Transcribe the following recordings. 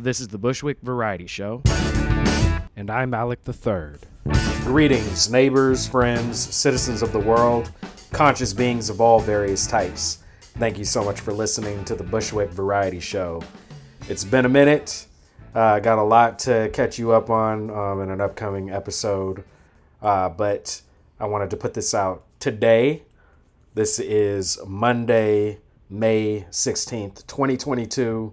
This is the Bushwick Variety Show, and I'm Alec the Third. Greetings, neighbors, friends, citizens of the world, conscious beings of all various types. Thank you so much for listening to the Bushwick Variety Show. It's been a minute. Uh, got a lot to catch you up on um, in an upcoming episode, uh, but I wanted to put this out today. This is Monday, May 16th, 2022.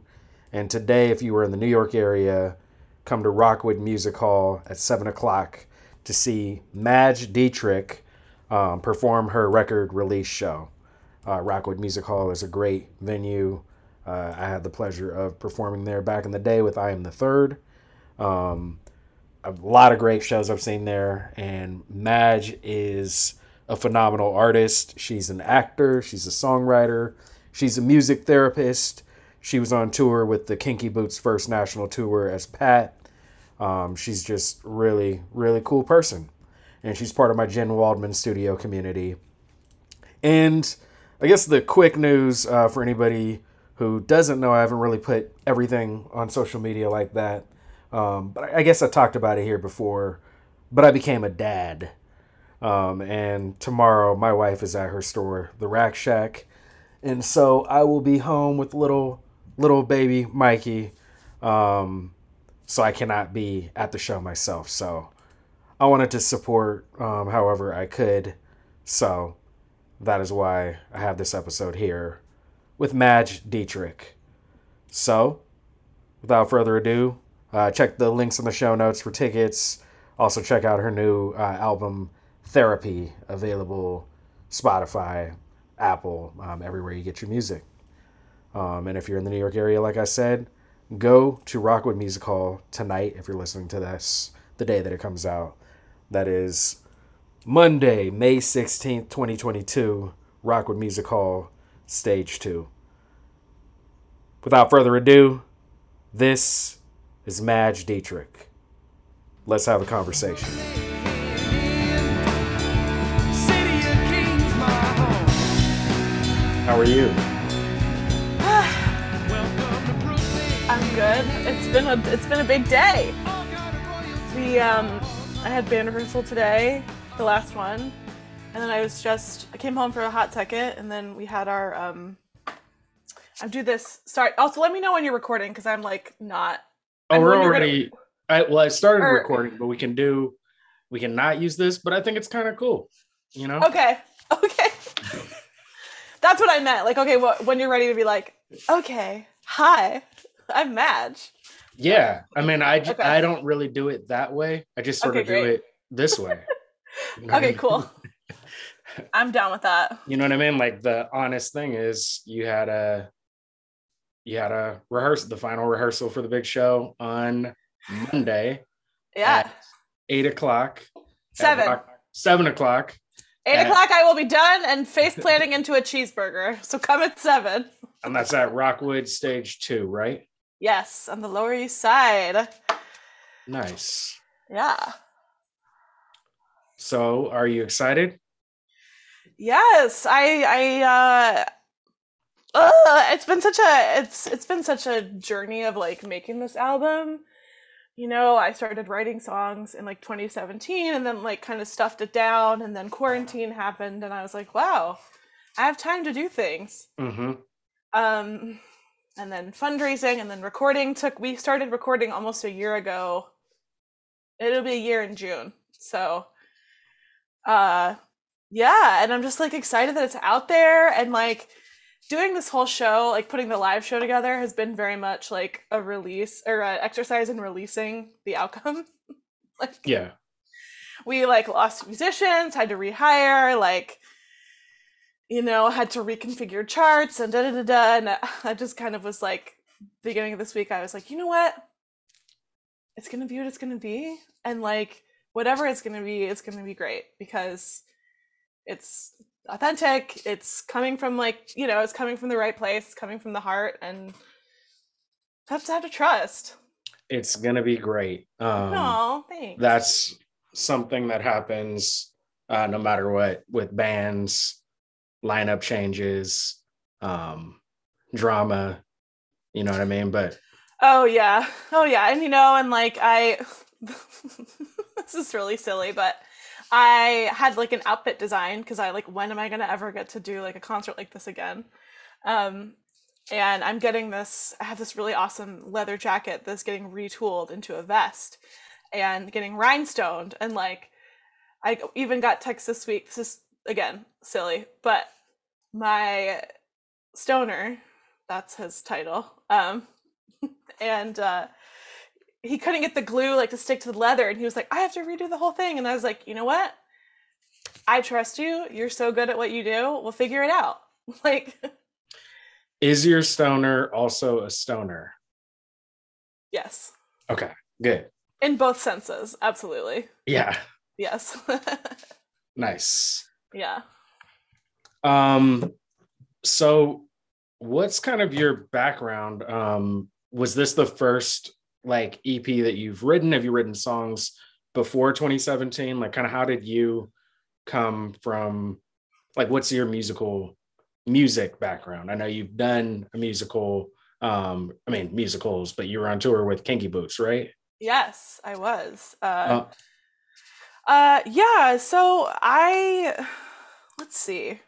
And today, if you were in the New York area, come to Rockwood Music Hall at 7 o'clock to see Madge Dietrich um, perform her record release show. Uh, Rockwood Music Hall is a great venue. Uh, I had the pleasure of performing there back in the day with I Am the Third. Um, a lot of great shows I've seen there, and Madge is a phenomenal artist. She's an actor, she's a songwriter, she's a music therapist. She was on tour with the Kinky Boots first national tour as Pat. Um, she's just really, really cool person. And she's part of my Jen Waldman studio community. And I guess the quick news uh, for anybody who doesn't know, I haven't really put everything on social media like that. Um, but I guess I talked about it here before. But I became a dad. Um, and tomorrow, my wife is at her store, the Rack Shack. And so I will be home with little little baby Mikey. Um, so I cannot be at the show myself. So I wanted to support um, however I could. So that is why I have this episode here with Madge Dietrich. So without further ado, uh, check the links in the show notes for tickets. Also, check out her new uh, album, Therapy, available Spotify, Apple, um, everywhere you get your music. Um, and if you're in the New York area, like I said, go to Rockwood Music Hall tonight if you're listening to this the day that it comes out. That is Monday, May 16th, 2022, Rockwood Music Hall, Stage 2. Without further ado, this is Madge Dietrich. Let's have a conversation. How are you? Good. It's been a it's been a big day. We um I had band rehearsal today, the last one, and then I was just I came home for a hot second, and then we had our um. I do this. Sorry. Also, let me know when you're recording because I'm like not. Oh, we're already. I, well, I started Or- recording, but we can do. We can not use this, but I think it's kind of cool. You know. Okay. Okay. That's what I meant. Like, okay, what when you're ready to be like, okay, hi, I'm Madge. Yeah. I mean, I Okay. I don't really do it that way. I just sort Okay, of do it this way. You know what I Okay, mean? cool. I'm down with that. You know what I mean? Like the honest thing is, you had a. You had a rehearsal, the final rehearsal for the big show on Monday, Yeah. At eight o'clock. Seven. Rock- seven o'clock. Eight at- o'clock, I will be done and face planting into a cheeseburger. So come at seven. And that's at Rockwood Stage Two, right? Yes, on the Lower East Side. Nice. Yeah. So, are you excited? Yes, I I uh ugh, it's been such a it's it's been such a journey of like making this album. You know, I started writing songs in like 2017 and then like kind of stuffed it down and then quarantine happened and I was like, wow, I have time to do things. Mm-hmm. um and then fundraising and then recording took we started recording almost a year ago it'll be a year in june so uh yeah and i'm just like excited that it's out there and like doing this whole show like putting the live show together has been very much like a release or an exercise in releasing the outcome like Yeah. we like lost musicians, had to rehire, like you know, had to reconfigure charts and da da da da. And I- just kind of was like, beginning of this week, I was like, you know what? It's gonna be what it's gonna be, and like whatever it's gonna be, it's gonna be great because it's authentic. It's coming from like you know, it's coming from the right place, coming from the heart, and have to have to trust. It's gonna be great. Um, oh, thanks. that's something that happens uh, no matter what with bands, lineup changes, um, drama. You know what I mean? But Oh yeah. Oh yeah. And you know, and like I this is really silly, but I had like an outfit design because I like when am I gonna ever get to do like a concert like this again? Um and I'm getting this I have this really awesome leather jacket that's getting retooled into a vest and getting rhinestoned and like I even got text this week. This is again silly, but my stoner, that's his title. Um and uh he couldn't get the glue like to stick to the leather and he was like i have to redo the whole thing and i was like you know what? I trust you you're so good at what you do we'll figure it out. Like is your stoner also a stoner? Yes. Okay good. In both senses absolutely. Yeah. Yes. Nice. Yeah um so what's kind of your background um was this the first like EP that you've written? Have you written songs before 2017? Like, kind of how did you come from? Like, what's your musical music background? I know you've done a musical. Um, I mean musicals, but you were on tour with Kinky Boots, right? Yes, I was. Uh, uh, uh yeah. So I let's see.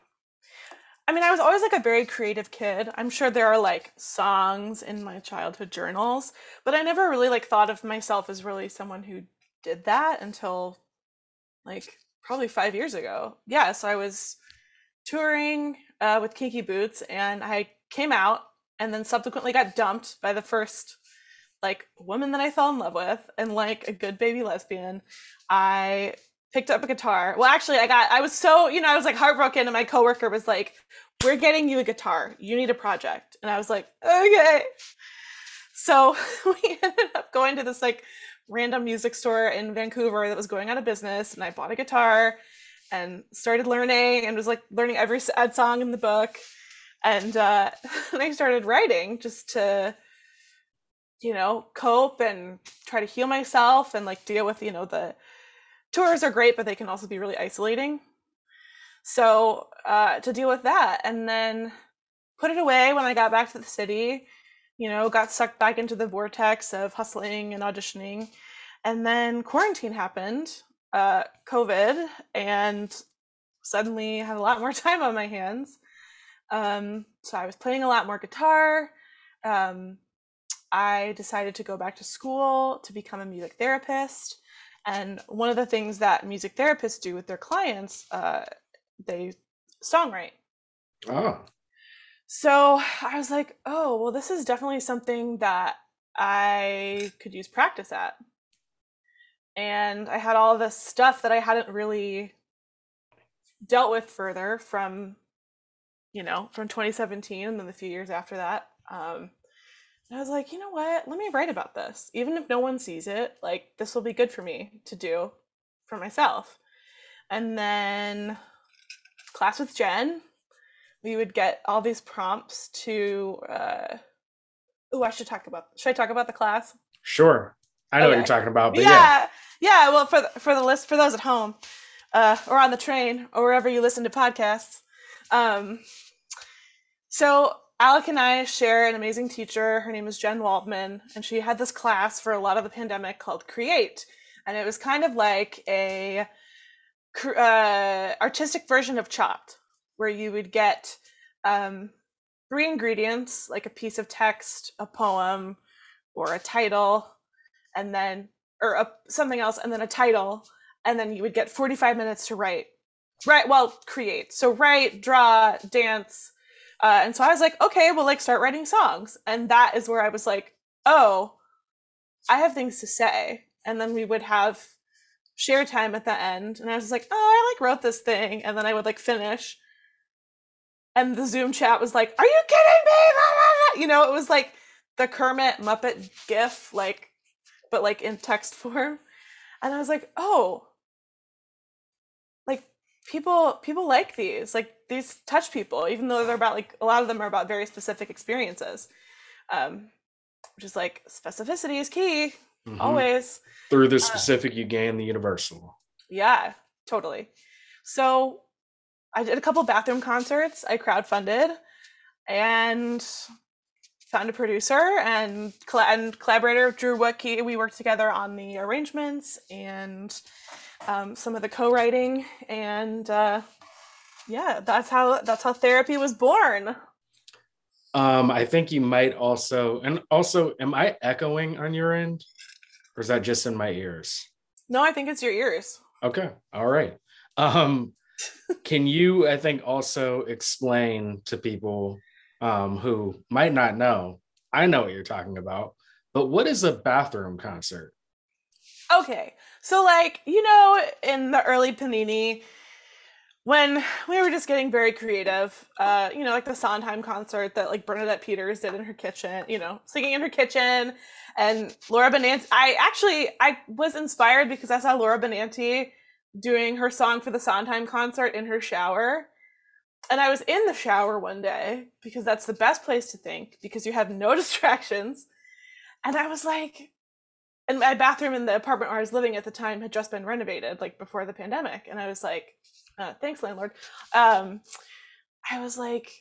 I mean, I was always like a very creative kid. I'm sure there are like songs in my childhood journals, but I never really like thought of myself as really someone who did that until like probably 5 years ago. Yeah, so I was touring uh, with Kinky Boots and I came out and then subsequently got dumped by the first like woman that I fell in love with and like a good baby lesbian. I picked up a guitar. Well, actually, I got, I was so, you know, I was like heartbroken, and my coworker was like, We're getting you a guitar. You need a project. And I was like, Okay. So we ended up going to this like random music store in Vancouver that was going out of business, and I bought a guitar and started learning and was like learning every sad song in the book. And, uh, and I started writing just to, you know, cope and try to heal myself and like deal with, you know, the, tours are great, but they can also be really isolating. So uh, to deal with that, and then put it away when I got back to the city. You know, got sucked back into the vortex of hustling and auditioning, and then quarantine happened, uh, COVID, and suddenly had a lot more time on my hands. Um, so I was playing a lot more guitar. Um, I decided to go back to school to become a music therapist. And one of the things that music therapists do with their clients, uh, they songwrite. Oh. So I was like, oh, well, this is definitely something that I could use practice at. And I had all this stuff that I hadn't really dealt with further from, you know, from 2017 and then the few years after that. Um, and I was like, you know what? Let me write about this. Even if no one sees it, like this will be good for me to do for myself. And then class with Jen, we would get all these prompts to uh oh, I should talk about should I talk about the class? Sure. I know okay. what you're talking about, but yeah. Yeah, yeah well for the, for the list for those at home, uh, or on the train or wherever you listen to podcasts. Um so Alec and I share an amazing teacher. Her name is Jen Waldman, and she had this class for a lot of the pandemic called Create, and it was kind of like a uh, artistic version of Chopped, where you would get um, three ingredients, like a piece of text, a poem, or a title, and then or a, something else, and then a title, and then you would get 45 minutes to write. Right, well, create. So write, draw, dance uh, and so I was like, okay, well, like start writing songs. And that is where I was like, oh, I have things to say. And then we would have share time at the end. And I was like, oh, I like wrote this thing. And then I would like finish. And the Zoom chat was like, are you kidding me? You know, it was like the Kermit Muppet GIF, like, but like in text form. And I was like, oh, people people like these like these touch people even though they're about like a lot of them are about very specific experiences um which is like specificity is key mm-hmm. always through the uh, specific uh, you gain the universal yeah totally so i did a couple bathroom concerts i crowdfunded and found a producer and, and collaborator Drew Woodkey. We worked together on the arrangements and um, some of the co-writing, and uh, yeah, that's how that's how therapy was born. Um, I think you might also, and also, am I echoing on your end, or is that just in my ears? No, I think it's your ears. Okay, all right. Um, can you, I think, also explain to people um, who might not know? I know what you're talking about, but what is a bathroom concert? Okay, so like you know, in the early Panini, when we were just getting very creative, uh, you know, like the Sondheim concert that like Bernadette Peters did in her kitchen, you know, singing in her kitchen, and Laura Benanti. I actually I was inspired because I saw Laura Benanti doing her song for the Sondheim concert in her shower. And I was in the shower one day because that's the best place to think because you have no distractions. And I was like, and my bathroom in the apartment where I was living at the time had just been renovated, like before the pandemic. And I was like, uh, thanks, landlord. Um, I was like,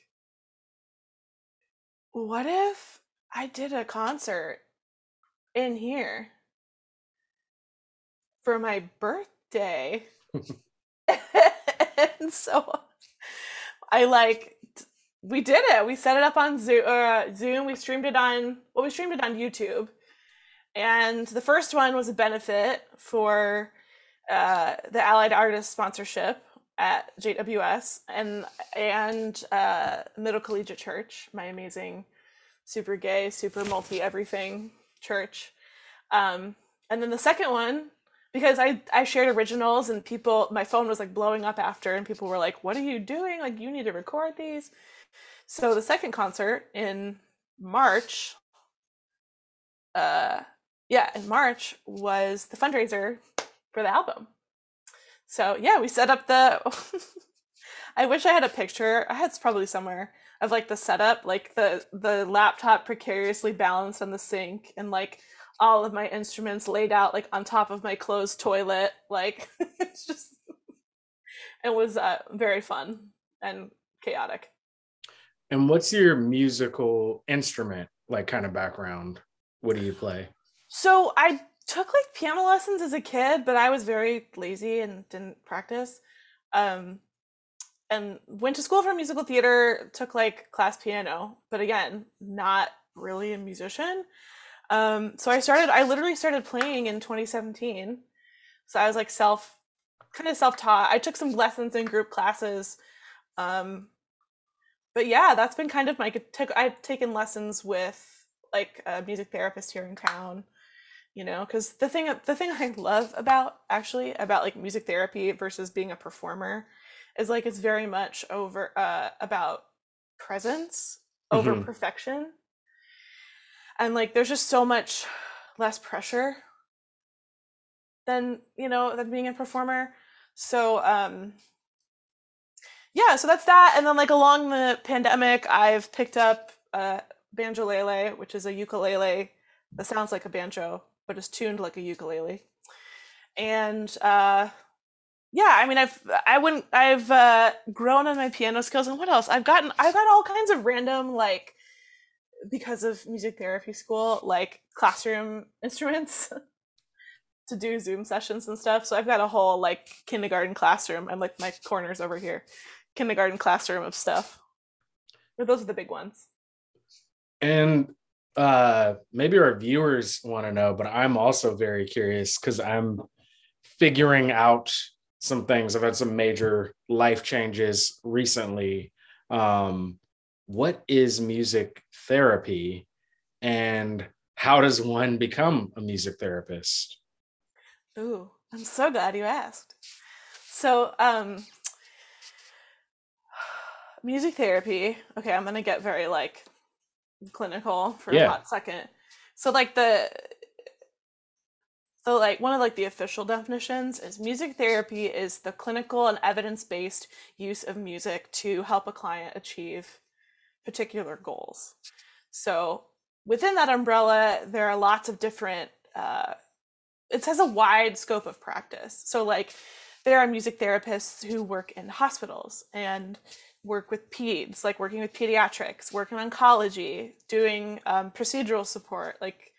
what if I did a concert in here for my birthday? and so I like we did it. We set it up on Zoom. Uh, Zoom. We streamed it on well, we streamed it on YouTube, and the first one was a benefit for uh, the Allied Artists sponsorship at JWS and and uh, Middle Collegiate Church, my amazing, super gay, super multi everything church. Um, and then the second one because I I shared originals and people my phone was like blowing up after and people were like, "What are you doing? Like you need to record these." So the second concert in March, uh, yeah, in March was the fundraiser for the album. So yeah, we set up the. I wish I had a picture. I had probably somewhere of like the setup, like the the laptop precariously balanced on the sink, and like all of my instruments laid out like on top of my closed toilet. Like it's just it was uh, very fun and chaotic. And what's your musical instrument like kind of background? What do you play? So I took like piano lessons as a kid, but I was very lazy and didn't practice. Um and went to school for musical theater, took like class piano, but again, not really a musician. Um, so I started, I literally started playing in 2017. So I was like self, kind of self taught. I took some lessons in group classes. Um, but yeah, that's been kind of my, I've taken lessons with like a music therapist here in town, you know, because the thing, the thing I love about actually about like music therapy versus being a performer is like it's very much over uh, about presence over mm-hmm. perfection. And like there's just so much less pressure than you know than being a performer. So um yeah so that's that. And then like along the pandemic i've picked up uh banjolele which is a ukulele that sounds like a banjo but it's tuned like a ukulele and uh yeah i mean i've i wouldn't i've uh grown on my piano skills and what else i've gotten i've got all kinds of random like because of music therapy school, like classroom instruments to do Zoom sessions and stuff. So I've got a whole like kindergarten classroom. I'm like my corners over here, kindergarten classroom of stuff. But those are the big ones. And uh maybe our viewers want to know, but I'm also very curious because I'm figuring out some things. I've had some major life changes recently. Um, what is music therapy and how does one become a music therapist? Ooh, I'm so glad you asked. So, um, music therapy. Okay, I'm gonna get very like clinical for yeah. a hot second. So, like the so like one of like the official definitions is music therapy is the clinical and evidence-based use of music to help a client achieve particular goals. So within that umbrella, there are lots of different. Uh, it has a wide scope of practice. So like there are music therapists who work in hospitals and work with peds, like working with pediatrics, working oncology, doing um, procedural support, like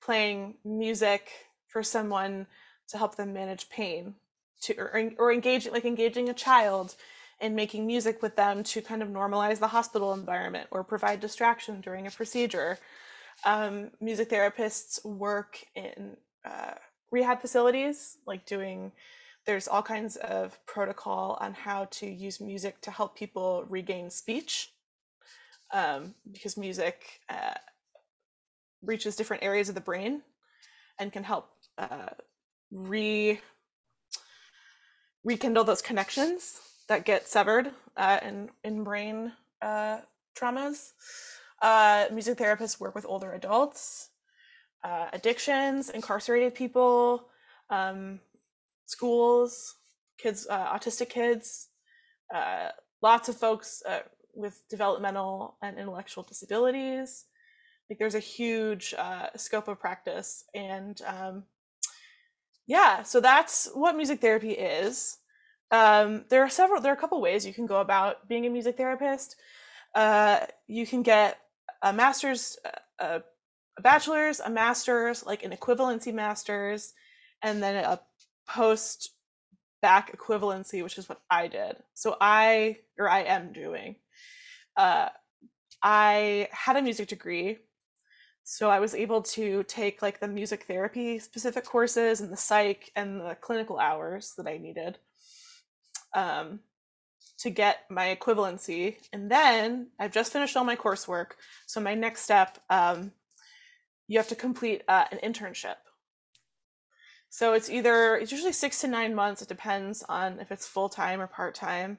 playing music for someone to help them manage pain, to or, or engaging like engaging a child and making music with them to kind of normalize the hospital environment or provide distraction during a procedure. Um, music therapists work in uh, rehab facilities, like doing there's all kinds of protocol on how to use music to help people regain speech um, because music uh, reaches different areas of the brain and can help uh, re rekindle those connections that get severed uh, in in brain uh, traumas. Uh, music therapists work with older adults, uh, addictions, incarcerated people, um, schools, kids, uh, autistic kids, uh, lots of folks uh, with developmental and intellectual disabilities. Like there's a huge uh, scope of practice, and um, yeah, so that's what music therapy is. Um, there are several. There are a couple ways you can go about being a music therapist. Uh, you can get a master's, a, a bachelor's, a master's, like an equivalency master's, and then a post back equivalency, which is what I did. So I, or I am doing, uh, I had a music degree. So I was able to take like the music therapy specific courses and the psych and the clinical hours that I needed um, to get my equivalency. And then I've just finished all my coursework. So my next step, um, you have to complete uh, an internship. So it's either it's usually six to nine months. It depends on if it's full time or part time.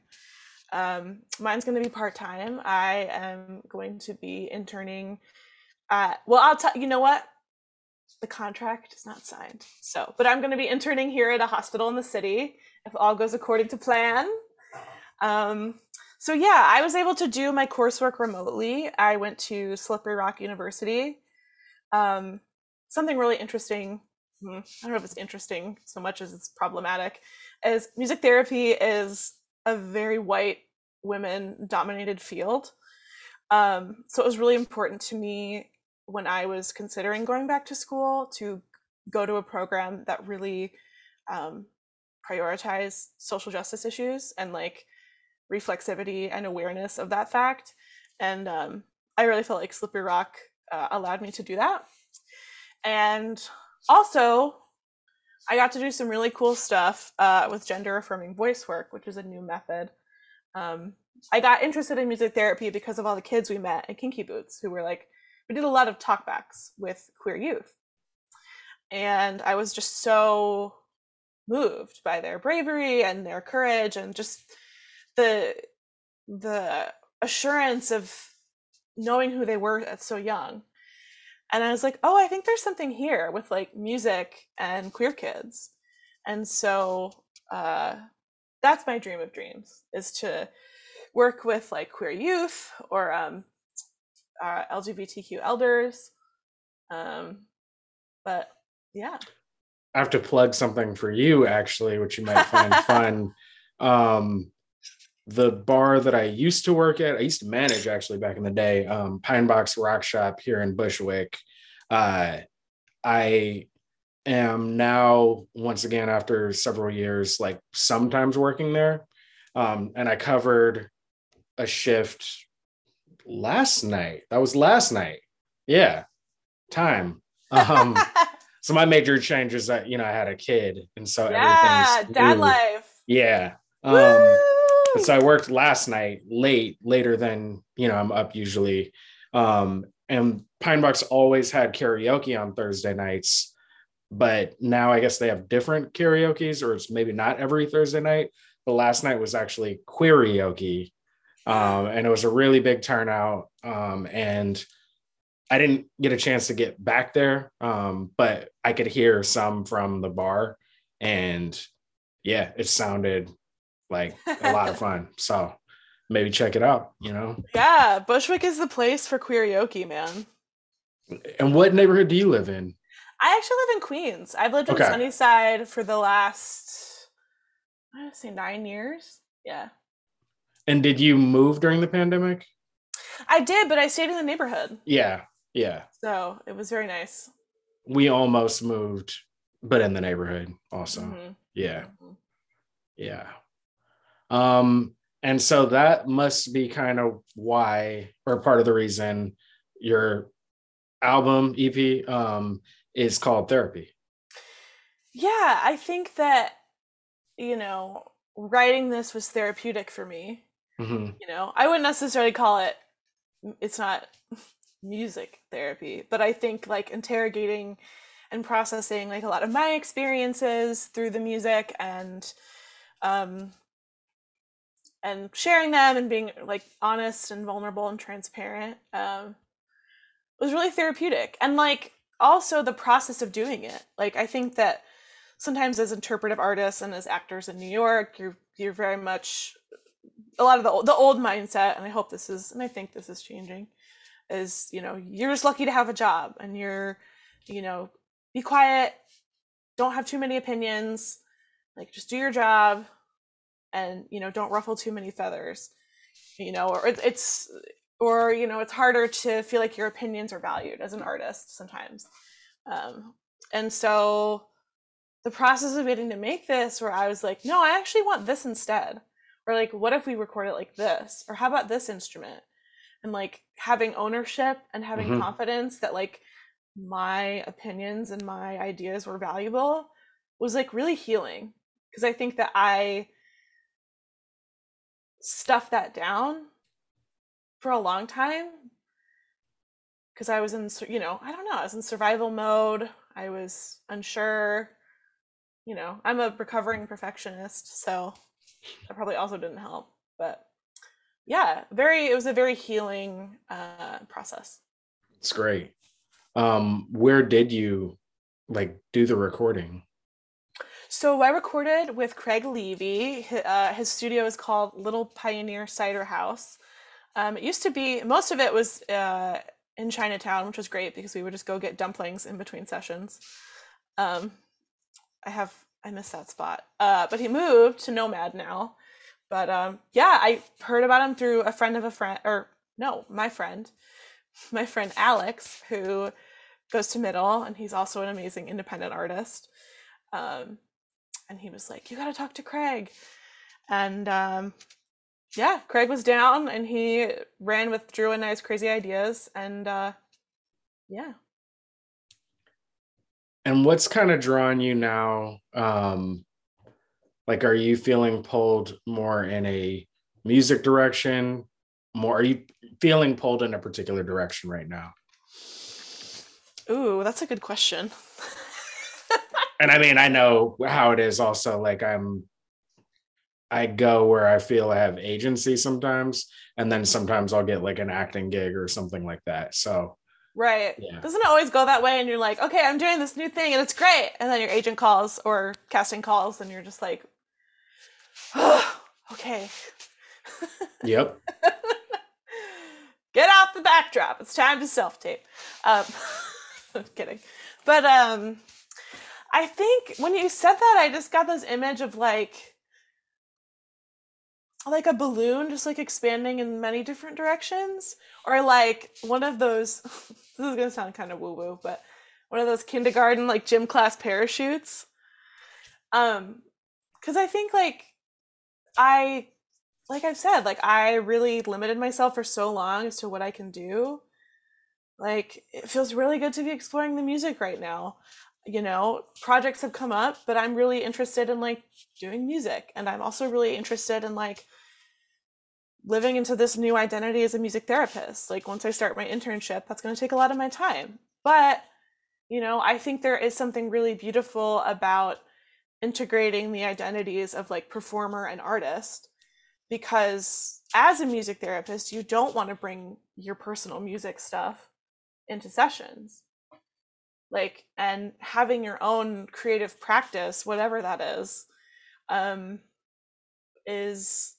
Um, mine's going to be part time. I am going to be interning. At, well, I'll tell you know what the contract is not signed. So, but I'm going to be interning here at a hospital in the city if all goes according to plan. Um, so yeah, I was able to do my coursework remotely. I went to Slippery Rock University. Um, something really interesting I don't know if it's interesting so much as it's problematic, is music therapy is a very white women dominated field. Um, so it was really important to me when I was considering going back to school to go to a program that really um, prioritized social justice issues and like reflexivity and awareness of that fact. And um, I really felt like Slippery Rock uh, allowed me to do that. And also, I got to do some really cool stuff uh, with gender affirming voice work, which is a new method. Um, I got interested in music therapy because of all the kids we met at Kinky Boots who were like, we did a lot of talkbacks with queer youth. And I was just so moved by their bravery and their courage and just the the assurance of knowing who they were at so young and I was like, oh, I think there's something here with like music and queer kids. And so uh, that's my dream of dreams is to work with like queer youth or um, uh, LGBTQ elders. Um, but yeah. I have to plug something for you actually, which you might find fun. Um, the bar that I used to work at, I used to manage actually back in the day, um, Pine Box Rock Shop here in Bushwick. Uh, I am now, once again, after several years, like sometimes working there. Um, and I covered a shift last night. That was last night. Yeah. Time. Um, so my major change is that, you know, I had a kid. And so yeah, everything's. Dad life. Yeah. Um, so I worked last night late, later than you know I'm up usually. Um, and Pine Box always had karaoke on Thursday nights, but now I guess they have different karaoke's, or it's maybe not every Thursday night. But last night was actually karaoke, um, and it was a really big turnout. Um, and I didn't get a chance to get back there, um, but I could hear some from the bar, and yeah, it sounded like a lot of fun. So maybe check it out, you know? Yeah, Bushwick is the place for queeryoke, man. And what neighborhood do you live in? I actually live in Queens. I've lived in okay. Sunnyside for the last, I want to say nine years. Yeah. And did you move during the pandemic? I did, but I stayed in the neighborhood. Yeah. Yeah. So it was very nice. We almost moved, but in the neighborhood also. Mm-hmm. Yeah. Mm-hmm. Yeah. Um, and so that must be kind of why, or part of the reason your album EP um, is called Therapy. Yeah, I think that, you know, writing this was therapeutic for me. Mm-hmm. You know, I wouldn't necessarily call it, it's not music therapy, but I think like interrogating and processing like a lot of my experiences through the music and, um, and sharing them and being like honest and vulnerable and transparent um, was really therapeutic. And like also the process of doing it. Like i think that sometimes as interpretive artists and as actors in new york you're you're very much a lot of the, the old mindset and i hope this is and i think this is changing is you know you're just lucky to have a job and you're you know be quiet don't have too many opinions like just do your job and you know don't ruffle too many feathers you know or it's or you know it's harder to feel like your opinions are valued as an artist sometimes. Um, and so the process of getting to make this where i was like no i actually want this instead. Or like what if we record it like this? Or how about this instrument? And like having ownership and having mm-hmm. confidence that like my opinions and my ideas were valuable was like really healing. Because i think that i stuff that down for a long time because I was in, you know, I don't know, I was in survival mode. I was unsure. You know, I'm a recovering perfectionist, so that probably also didn't help. But yeah, very, it was a very healing uh, process. It's great. Um, where did you like do the recording? So I recorded with Craig Levy. Uh, his studio is called Little Pioneer Cider House. Um, it used to be most of it was uh, in Chinatown, which was great because we would just go get dumplings in between sessions. Um, I have I miss that spot. Uh, but he moved to Nomad now. But um, yeah, I heard about him through a friend of a friend, or no, my friend, my friend Alex, who goes to middle, and he's also an amazing independent artist. Um, and he was like, "You got to talk to Craig." And um, yeah, Craig was down, and he ran with Drew and I's crazy ideas, and uh, yeah. And what's kind of drawn you now? Um, like, are you feeling pulled more in a music direction? More, are you feeling pulled in a particular direction right now? Ooh, that's a good question. and I mean, I know how it is also like I'm I go where I feel I have agency sometimes, and then sometimes I'll get like an acting gig or something like that. So Right. Yeah. Doesn't it always go that way? And you're like, okay, I'm doing this new thing and it's great. And then your agent calls or casting calls and you're just like, oh, okay. Yep. Get off the backdrop. It's time to self tape. Um, kidding. But um, I think when you said that, I just got this image of like like a balloon just like expanding in many different directions or like one of those this is going to sound kind of woo woo but one of those kindergarten like gym class parachutes. Um cuz i think like i like i've said like i really limited myself for so long as to what i can do. Like it feels really good to be exploring the music right now you know projects have come up but i'm really interested in like doing music. And i'm also really interested in like living into this new identity as a music therapist. Like once i start my internship that's going to take a lot of my time. But you know i think there is something really beautiful about integrating the identities of like performer and artist because as a music therapist you don't want to bring your personal music stuff into sessions like and having your own creative practice whatever that is um is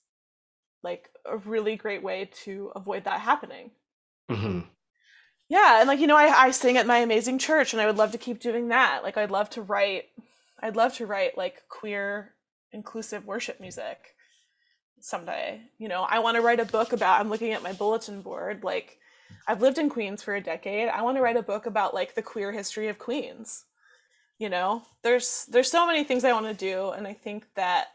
like a really great way to avoid that happening mm-hmm. yeah and like you know I, I sing at my amazing church and i would love to keep doing that like i'd love to write i'd love to write like queer inclusive worship music someday. You know, I want to write a book about I'm looking at my bulletin board like I've lived in Queens for a decade. I want to write a book about like the queer history of Queens. You know, there's there's so many things I want to do and I think that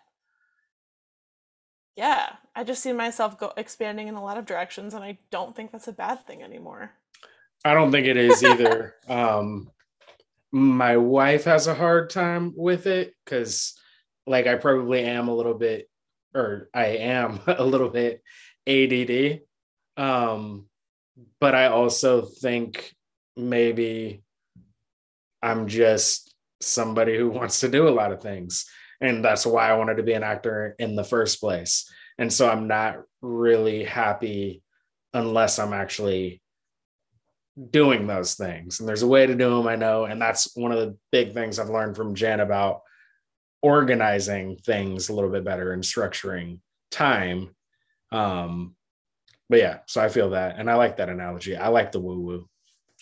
yeah, I just see myself go expanding in a lot of directions and I don't think that's a bad thing anymore. I don't think it is either. um my wife has a hard time with it cuz like I probably am a little bit or I am a little bit ADD. Um but I also think maybe I'm just somebody who wants to do a lot of things. And that's why I wanted to be an actor in the first place. And so I'm not really happy unless I'm actually doing those things. And there's a way to do them, I know. And that's one of the big things I've learned from Jen about organizing things a little bit better and structuring time. Um, but yeah, so I feel that. And I like that analogy. I like the woo woo.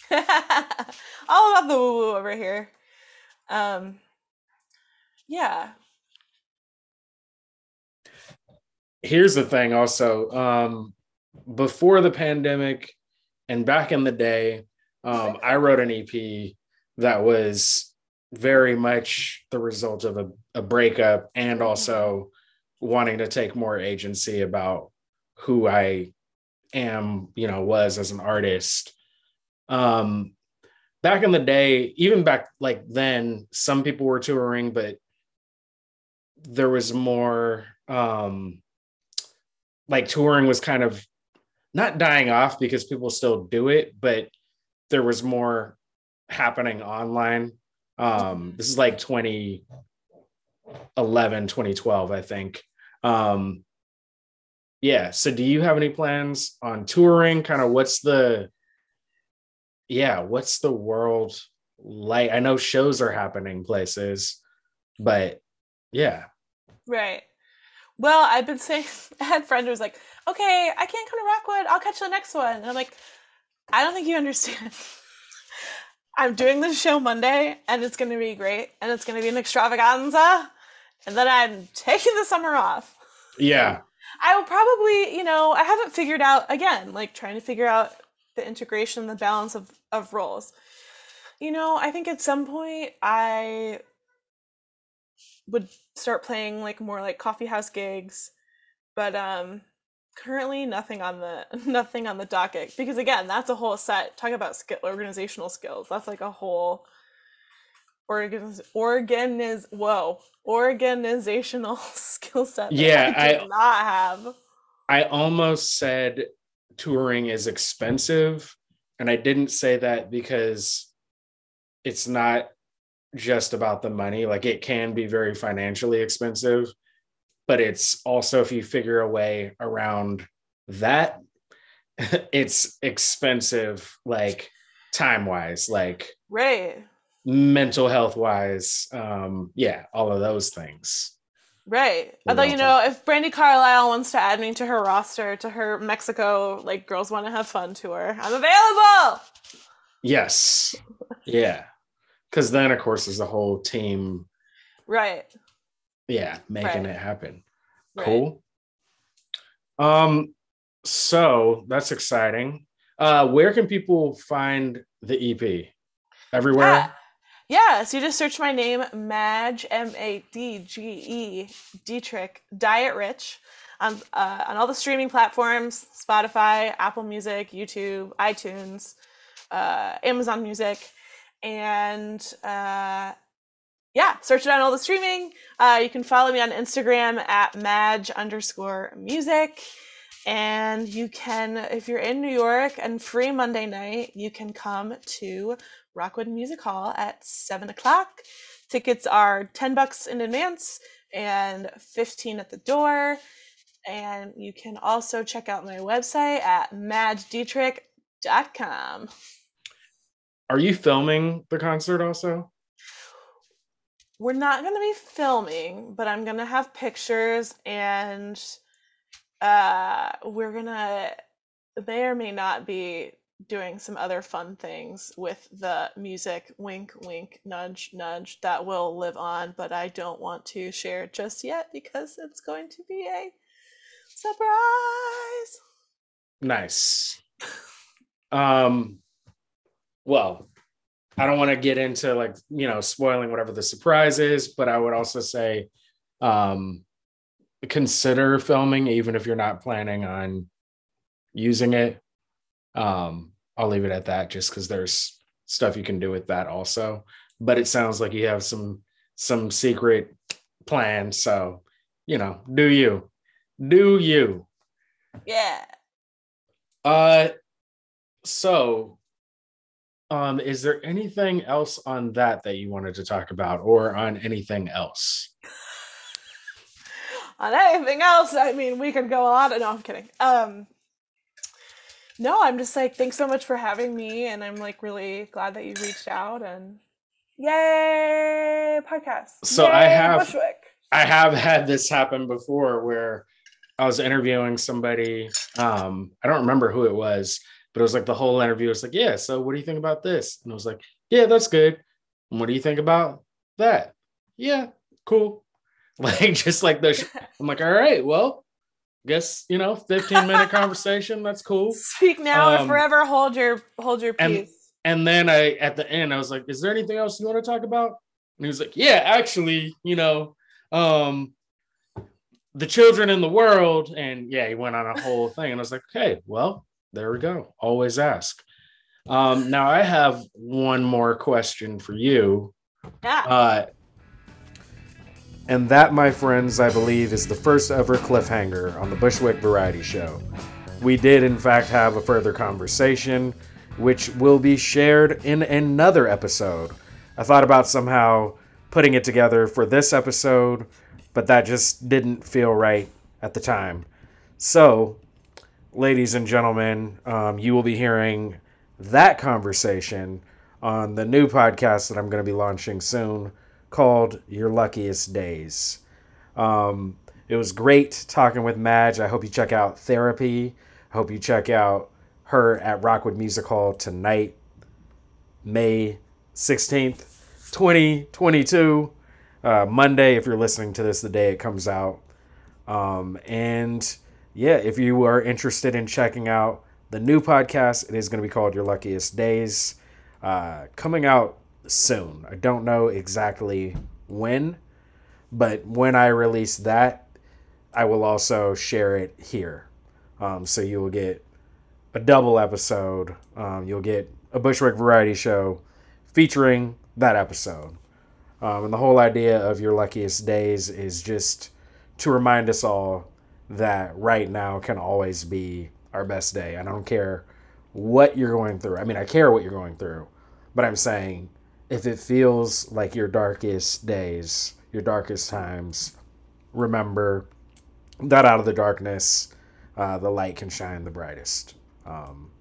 All about the woo woo over here. Um, yeah. Here's the thing also. Um, before the pandemic and back in the day, um, I wrote an EP that was very much the result of a, a breakup and also wanting to take more agency about who I am, you know, was as an artist. Um, back in the day, even back like then, some people were touring, but there was more um like touring was kind of not dying off because people still do it, but there was more happening online. Um, this is like 2011, 2012, I think. Um, yeah. So do you have any plans on touring? Kind of what's the yeah, what's the world like? I know shows are happening places, but yeah. Right. Well, I've been saying, I had friends who was like, okay, I can't come to Rockwood. I'll catch the next one. And I'm like, I don't think you understand. I'm doing this show Monday and it's going to be great and it's going to be an extravaganza. And then I'm taking the summer off. Yeah. I will probably, you know, I haven't figured out, again, like trying to figure out the integration, the balance of, of roles. You know, I think at some point I would start playing like more like coffee house gigs, but um currently nothing on the nothing on the docket because again, that's a whole set. Talk about skill, organizational skills. That's like a whole organ organiz whoa organizational skill set. Yeah, I, I not have. I almost said touring is expensive, and I didn't say that because it's not just about the money. Like it can be very financially expensive, but it's also if you figure a way around that, it's expensive, like time wise, like right, mental health wise. Um, yeah, all of those things. Right. I thought you know if Brandi Carlile wants to add me to her roster to her Mexico like girls want to have fun tour, I'm available. Yes. Yeah because then of course there's the whole team right yeah making right. it happen right. cool um so that's exciting uh where can people find the ep everywhere yeah, yeah so you just search my name madge m-a-d-g-e dietrich diet rich on, uh, on all the streaming platforms spotify apple music youtube itunes uh, amazon music and uh, yeah, search it on all the streaming. Uh, you can follow me on Instagram at madge underscore music. And you can, if you're in New York and free Monday night, you can come to Rockwood Music Hall at seven o'clock. Tickets are 10 bucks in advance and 15 at the door. And you can also check out my website at madgedietrich.com. Are you filming the concert also? We're not going to be filming, but I'm going to have pictures and uh we're going to may or may not be doing some other fun things with the music wink wink nudge nudge that will live on but i don't want to share just yet because it's going to be a Surprise. Nice. Um, well, I don't want to get into like, you know, spoiling whatever the surprise is, but I would also say um consider filming even if you're not planning on using it. Um, I'll leave it at that just because there's stuff you can do with that also. But it sounds like you have some some secret plan. So, you know, do you. Do you. Yeah. Uh so um is there anything else on that that you wanted to talk about or on anything else? On anything else, I mean, we could go on. No, I'm kidding. Um, no, I'm just like, thanks so much for having me, and I'm like really glad that you reached out and yay podcast. So Yay, I have- Bushwick. I have had this happen before where I was interviewing somebody. Um, I don't remember who it was, but it was like the whole interview was like, Yeah, so what do you think about this? And I was like, Yeah, that's good. And what do you think about that? Yeah, cool. Like just like those. I'm like, all right, well, guess you know, 15 minute conversation. That's cool. Speak now or Um, forever hold your hold your and- peace. And then I at the end, I was like, is there anything else you want to talk about? And he was like, Yeah, actually, you know, um, the children in the world. And yeah, he went on a whole thing. And I was like, okay, well, there we go. Always ask. Um, now I have one more question for you. yeah. Uh, and that, my friends, I believe, is the first ever cliffhanger on the Bushwick Variety Show. We did, in fact, have a further conversation, which will be shared in another episode. I thought about somehow putting it together for this episode, but that just didn't feel right at the time. So, ladies and gentlemen, um, you will be hearing that conversation on the new podcast that I'm going to be launching soon called Your Luckiest Days. Um, it was great talking with Madge. I hope you check out Therapy. I hope you check out her at Rockwood Music Hall tonight, May 16th, 2022. Uh, Monday, if you're listening to this the day it comes out. Um, and yeah, if you are interested in checking out the new podcast, it is going to be called Your Luckiest Days. Uh, coming out soon. I don't know exactly when, but when I release that, I will also share it here. Um, so you will get a double episode. Um, you'll get a Bushwick Variety Show featuring that episode. Um, and the whole idea of Your Luckiest Days is just to remind us all that right now can always be our best day. I don't care what you're going through. I mean, I care what you're going through, but I'm saying if it feels like your darkest days, your darkest times, remember that out of the darkness, uh, the light can shine the brightest. Um,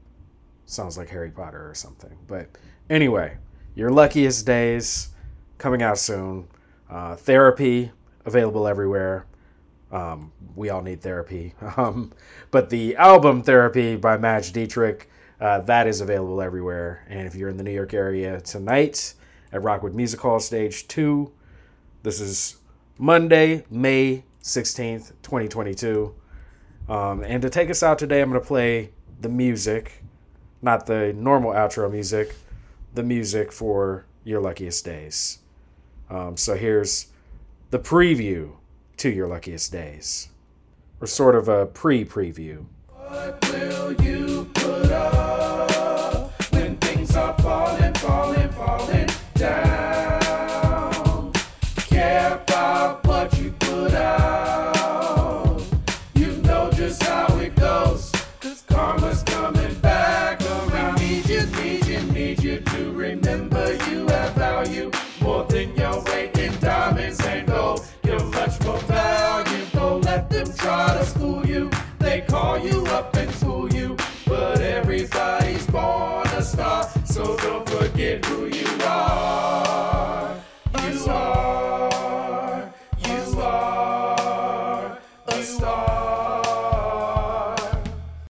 sounds like Harry Potter or something. But anyway, your luckiest days coming out soon. Uh, therapy available everywhere. Um, we all need therapy. Um, but the album Therapy by Madge Dietrich, uh, that is available everywhere. And if you're in the New York area tonight at Rockwood Music Hall Stage 2, this is Monday, May 16th, 2022. Um, and to take us out today, I'm going to play the music, not the normal outro music, the music for Your Luckiest Days. Um, so here's the preview to Your Luckiest Days, or sort of a pre preview.